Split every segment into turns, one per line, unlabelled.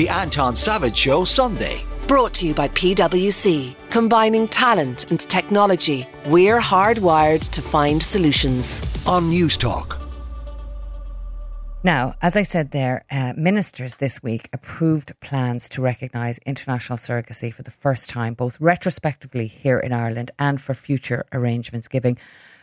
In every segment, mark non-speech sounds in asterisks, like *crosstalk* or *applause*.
The Anton Savage Show Sunday.
Brought to you by PwC. Combining talent and technology, we're hardwired to find solutions.
On Newstalk.
Now, as I said there, uh, ministers this week approved plans to recognise international surrogacy for the first time, both retrospectively here in Ireland and for future arrangements, giving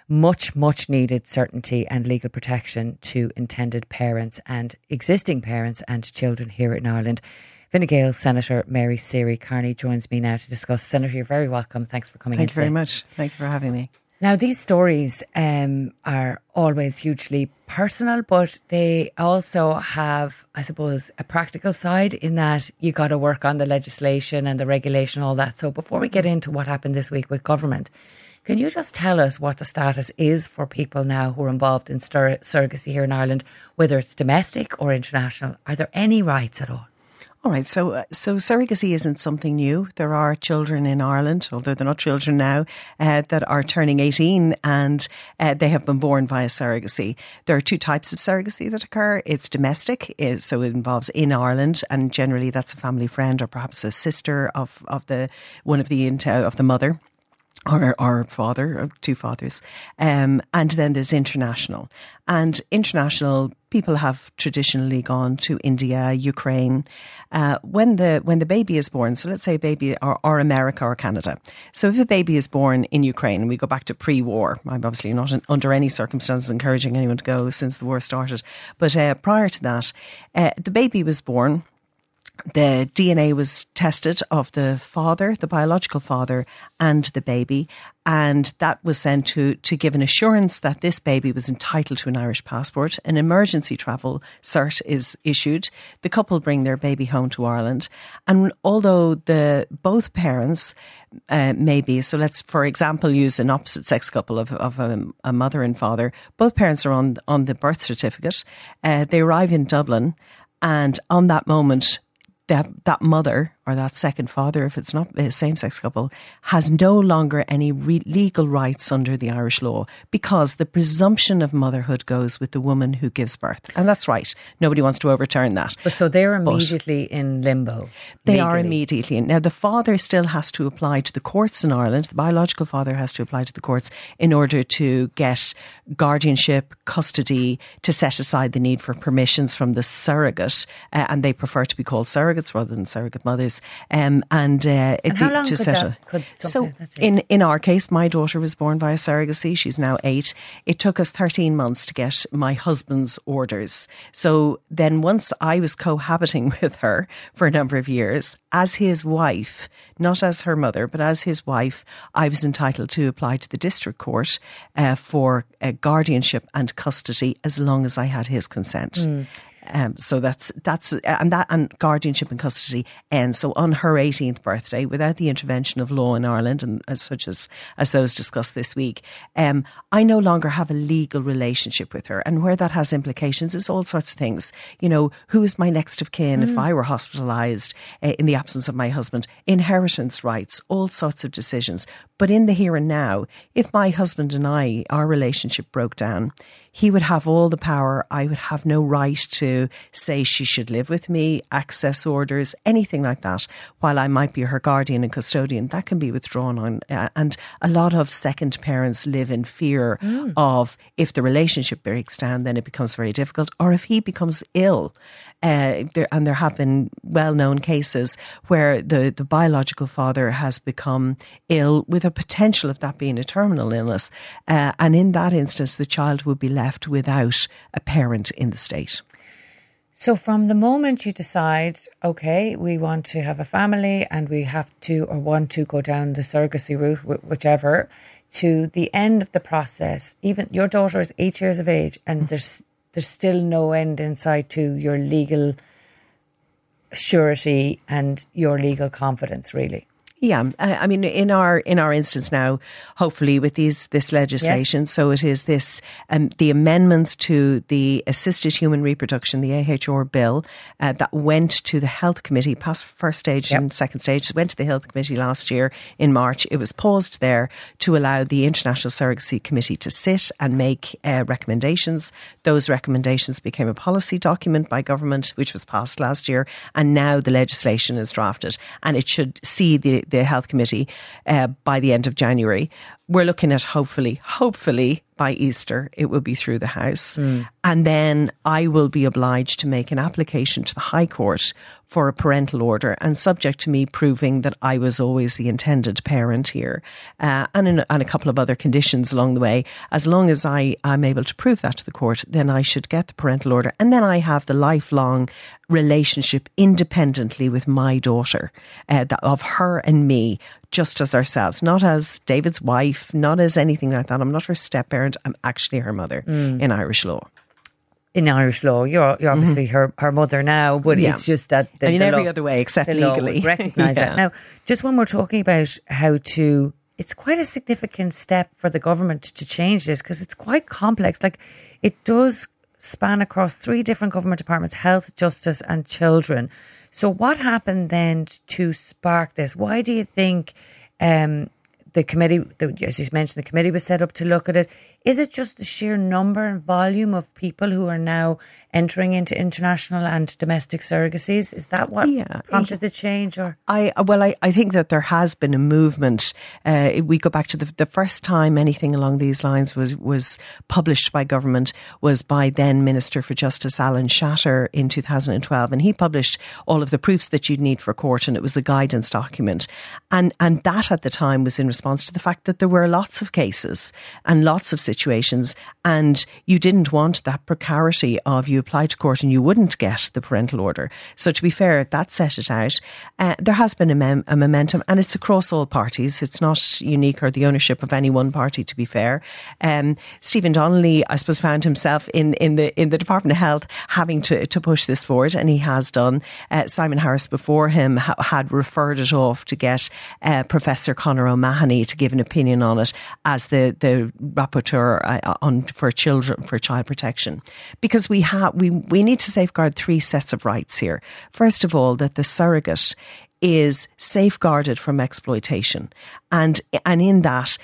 much, much needed certainty and legal protection to intended parents and existing parents and children here in Ireland. Fine Gael Senator Mary Seery Kearney joins me now to discuss. Senator, you're very welcome. Thanks for coming
Thank
in.
you very much. Thank you for having me.
Now, these stories um, are always hugely personal, but they also have, I suppose, a practical side in that you got to work on the legislation and the regulation, all that. So, before we get into what happened this week with government, can you just tell us what the status is for people now who are involved in sur- surrogacy here in Ireland, whether it's domestic or international? Are there any rights at all?
All right, so uh, so surrogacy isn't something new. There are children in Ireland, although they're not children now, uh, that are turning 18 and uh, they have been born via surrogacy. There are two types of surrogacy that occur. It's domestic, uh, so it involves in Ireland, and generally that's a family friend or perhaps a sister of, of the one of the of the mother or our father, two fathers. Um, and then there's international. And international people have traditionally gone to India, Ukraine. Uh, when the when the baby is born, so let's say a baby or, or America or Canada. So if a baby is born in Ukraine, and we go back to pre-war, I'm obviously not in, under any circumstances encouraging anyone to go since the war started, but uh, prior to that, uh, the baby was born the DNA was tested of the father, the biological father, and the baby, and that was sent to to give an assurance that this baby was entitled to an Irish passport. An emergency travel cert is issued. The couple bring their baby home to Ireland, and although the both parents uh, may be so, let's for example use an opposite sex couple of of a, a mother and father. Both parents are on on the birth certificate. Uh, they arrive in Dublin, and on that moment that that mother or that second father, if it's not a same sex couple, has no longer any re- legal rights under the Irish law because the presumption of motherhood goes with the woman who gives birth. And that's right. Nobody wants to overturn that.
But so they're immediately but in limbo.
They
legally.
are immediately. Now, the father still has to apply to the courts in Ireland. The biological father has to apply to the courts in order to get guardianship, custody, to set aside the need for permissions from the surrogate. Uh, and they prefer to be called surrogates rather than surrogate mothers. Um, and, uh,
and how long
to
could
settle.
that, could
so in, in our case, my daughter was born via surrogacy. She's now eight. It took us 13 months to get my husband's orders. So then once I was cohabiting *laughs* with her for a number of years as his wife, not as her mother, but as his wife, I was entitled to apply to the district court uh, for uh, guardianship and custody as long as I had his consent. Mm. Um, so that's that's and that and guardianship and custody ends. So on her 18th birthday, without the intervention of law in Ireland and as such as as those discussed this week, um, I no longer have a legal relationship with her, and where that has implications is all sorts of things. You know, who is my next of kin mm. if I were hospitalised uh, in the absence of my husband? Inheritance rights, all sorts of decisions. But in the here and now, if my husband and I, our relationship broke down, he would have all the power. I would have no right to say she should live with me, access orders, anything like that. While I might be her guardian and custodian, that can be withdrawn on. Uh, and a lot of second parents live in fear mm. of if the relationship breaks down, then it becomes very difficult. Or if he becomes ill, uh, there, and there have been well known cases where the, the biological father has become ill with a potential of that being a terminal illness. Uh, and in that instance, the child would be left without a parent in the state.
So, from the moment you decide, okay, we want to have a family and we have to or want to go down the surrogacy route, whichever, to the end of the process, even your daughter is eight years of age and mm. there's there's still no end in sight to your legal surety and your legal confidence, really.
Yeah, uh, I mean, in our in our instance now, hopefully with these this legislation, yes. so it is this um, the amendments to the assisted human reproduction, the AHR bill, uh, that went to the health committee, passed first stage yep. and second stage, went to the health committee last year in March. It was paused there to allow the International Surrogacy Committee to sit and make uh, recommendations. Those recommendations became a policy document by government, which was passed last year, and now the legislation is drafted, and it should see the the health committee uh, by the end of January. We're looking at hopefully, hopefully by Easter, it will be through the House. Mm. And then I will be obliged to make an application to the High Court for a parental order and subject to me proving that I was always the intended parent here uh, and, in, and a couple of other conditions along the way. As long as I am able to prove that to the court, then I should get the parental order. And then I have the lifelong relationship independently with my daughter, uh, of her and me, just as ourselves, not as David's wife, not as anything like that. I'm not her step parent. I'm actually her mother mm. in Irish law
in Irish law. You're, you're obviously mm-hmm. her, her mother now, but yeah. it's just that
the, in every law, other way except legally *laughs*
recognise yeah. that. Now, just when we're talking about how to, it's quite a significant step for the government to change this because it's quite complex. Like it does span across three different government departments: health, justice, and children. So, what happened then to spark this? Why do you think? Um, the committee, the, as you mentioned, the committee was set up to look at it. Is it just the sheer number and volume of people who are now entering into international and domestic surrogacies? Is that what yeah, prompted the change? Or
I well, I, I think that there has been a movement. Uh, we go back to the, the first time anything along these lines was was published by government was by then Minister for Justice Alan Shatter in 2012, and he published all of the proofs that you'd need for court, and it was a guidance document, and and that at the time was in response to the fact that there were lots of cases and lots of situations and you didn't want that precarity of you applied to court and you wouldn't get the parental order. So to be fair, that set it out. Uh, there has been a, mem- a, momentum and it's across all parties. It's not unique or the ownership of any one party, to be fair. Um, Stephen Donnelly, I suppose, found himself in, in the in the Department of Health having to, to push this forward and he has done. Uh, Simon Harris before him ha- had referred it off to get uh, Professor Conor O'Mahony to give an opinion on it as the, the rapporteur for uh, on for children for child protection because we have we we need to safeguard three sets of rights here. First of all, that the surrogate is safeguarded from exploitation, and and in that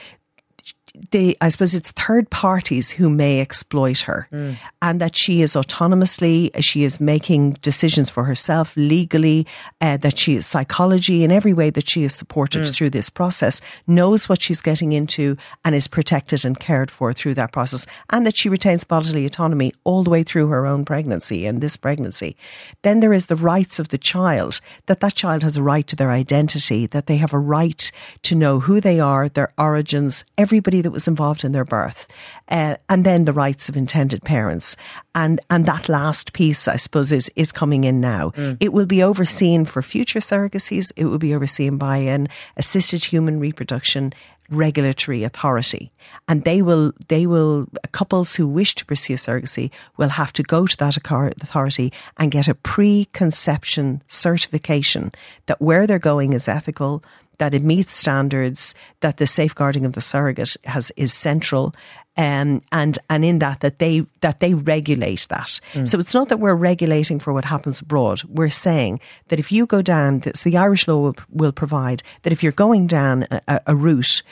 they, I suppose it's third parties who may exploit her mm. and that she is autonomously, she is making decisions for herself legally, uh, that she is psychology in every way that she is supported mm. through this process, knows what she's getting into and is protected and cared for through that process and that she retains bodily autonomy all the way through her own pregnancy and this pregnancy. Then there is the rights of the child, that that child has a right to their identity, that they have a right to know who they are, their origins, everybody that was involved in their birth, uh, and then the rights of intended parents, and and that last piece, I suppose, is is coming in now. Mm. It will be overseen for future surrogacies. It will be overseen by an assisted human reproduction regulatory authority and they will they will couples who wish to pursue surrogacy will have to go to that authority and get a pre-conception certification that where they're going is ethical that it meets standards, that the safeguarding of the surrogate has is central, um, and and in that that they that they regulate that. Mm. So it's not that we're regulating for what happens abroad. We're saying that if you go down, so the Irish law will, will provide that if you're going down a, a route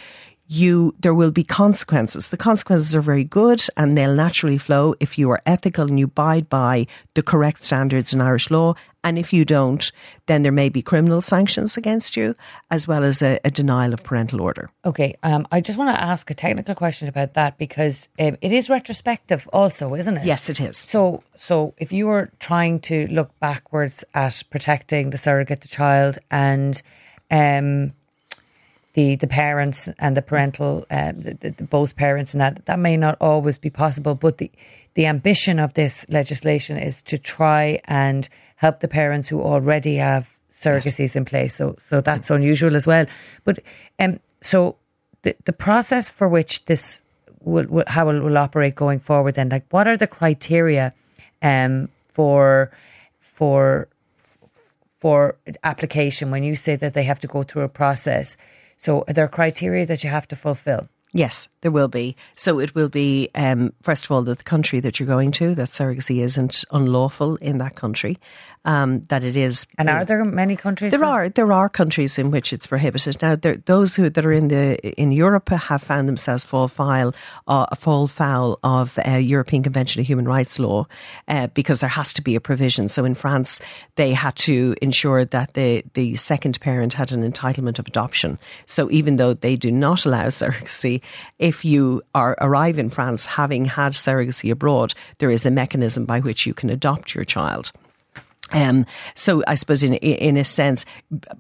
you there will be consequences. The consequences are very good and they'll naturally flow if you are ethical and you abide by the correct standards in Irish law. And if you don't, then there may be criminal sanctions against you, as well as a, a denial of parental order.
Okay, um, I just want to ask a technical question about that because um, it is retrospective, also, isn't it?
Yes, it is.
So, so if you were trying to look backwards at protecting the surrogate, the child, and um, the the parents and the parental uh, the, the, both parents and that that may not always be possible but the the ambition of this legislation is to try and help the parents who already have surrogacies yes. in place so so that's unusual as well but um so the the process for which this will, will how it will operate going forward then like what are the criteria um for for for application when you say that they have to go through a process. So are there criteria that you have to fulfill?
Yes, there will be. So it will be, um, first of all, that the country that you're going to, that surrogacy isn't unlawful in that country, um, that it is.
And are there many countries?
There are. There are countries in which it's prohibited. Now, there, those who that are in the in Europe have found themselves fall foul, uh, fall foul of uh, European Convention of Human Rights law uh, because there has to be a provision. So in France, they had to ensure that the the second parent had an entitlement of adoption. So even though they do not allow *laughs* surrogacy, if you are arrive in France having had surrogacy abroad, there is a mechanism by which you can adopt your child. Um, so I suppose in in a sense,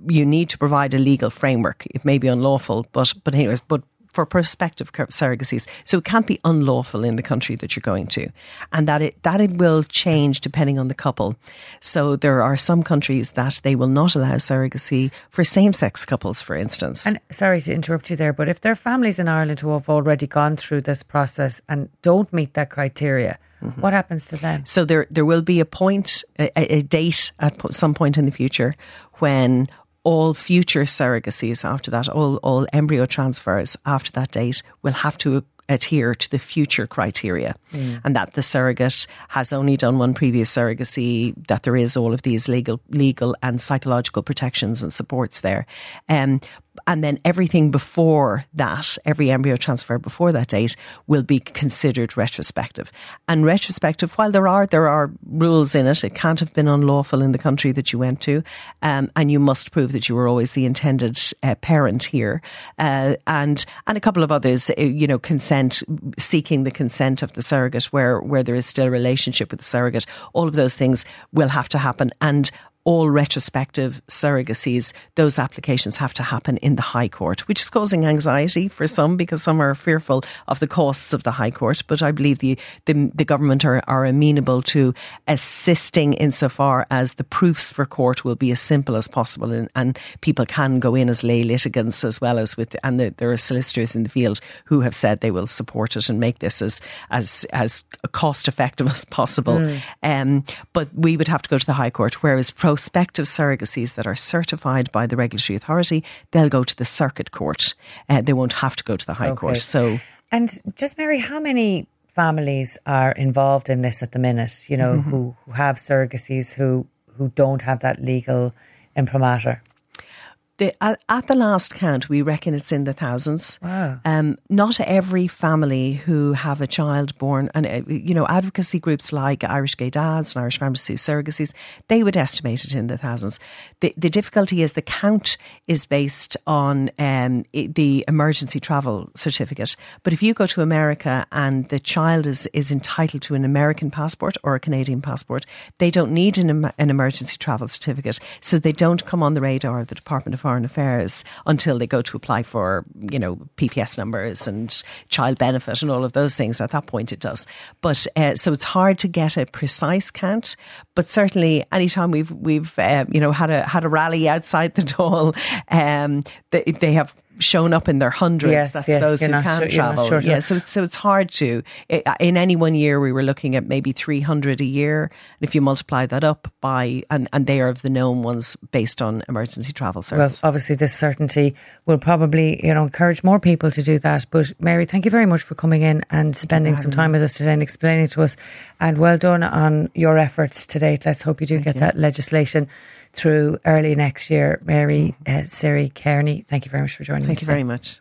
you need to provide a legal framework. It may be unlawful, but but anyways, but for prospective surrogacies. So it can't be unlawful in the country that you're going to, and that it that it will change depending on the couple. So there are some countries that they will not allow surrogacy for same-sex couples, for instance.
And sorry to interrupt you there, but if there are families in Ireland who have already gone through this process and don't meet that criteria Mm-hmm. What happens to them?
So there, there will be a point, a, a date at some point in the future when all future surrogacies after that, all, all embryo transfers after that date will have to adhere to the future criteria mm. and that the surrogate has only done one previous surrogacy, that there is all of these legal, legal and psychological protections and supports there. Um, and then everything before that, every embryo transfer before that date will be considered retrospective. And retrospective, while there are there are rules in it, it can't have been unlawful in the country that you went to, um, and you must prove that you were always the intended uh, parent here, uh, and and a couple of others, uh, you know, consent, seeking the consent of the surrogate, where where there is still a relationship with the surrogate. All of those things will have to happen, and all retrospective surrogacies, those applications have to happen in the High Court, which is causing anxiety for some because some are fearful of the costs of the High Court. But I believe the, the, the government are, are amenable to assisting insofar as the proofs for court will be as simple as possible and, and people can go in as lay litigants as well as with, and the, there are solicitors in the field who have said they will support it and make this as, as, as cost effective as possible. Mm. Um, but we would have to go to the High Court, whereas pro prospective surrogacies that are certified by the regulatory authority, they'll go to the circuit court. Uh, they won't have to go to the High okay. Court. So,
and just Mary, how many families are involved in this at the minute? You know, mm-hmm. who, who have surrogacies who who don't have that legal imprimatur?
The, at, at, the last count, we reckon it's in the thousands.
Wow.
Um, not every family who have a child born, and uh, you know, advocacy groups like Irish Gay Dads and Irish Pharmacy Surrogacies, they would estimate it in the thousands. The, the difficulty is the count is based on um, the emergency travel certificate. But if you go to America and the child is, is entitled to an American passport or a Canadian passport, they don't need an, an emergency travel certificate, so they don't come on the radar of the Department of Foreign Affairs until they go to apply for, you know, PPS numbers and child benefit and all of those things. At that point, it does. But uh, so it's hard to get a precise count. But certainly, anytime we've we've uh, you know had a had a rally outside the Dáil, um, they, they have shown up in their hundreds. Yes, That's yeah, those who can travel. Sure, yeah, so it's, so it's hard to. In any one year, we were looking at maybe 300 a year. And if you multiply that up by, and, and they are of the known ones based on emergency travel service.
Well, obviously, this certainty will probably you know encourage more people to do that. But Mary, thank you very much for coming in and spending some time with us today and explaining to us. And well done on your efforts today. Let's hope you do thank get you. that legislation through early next year. Mary uh, Seery Kearney, thank you very much for joining
thank
us.
Thank you very much.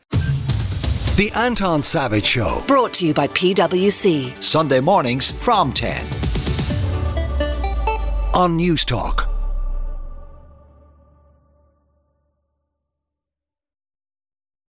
The Anton Savage Show.
Brought to you by PwC.
Sunday mornings from 10. On Newstalk.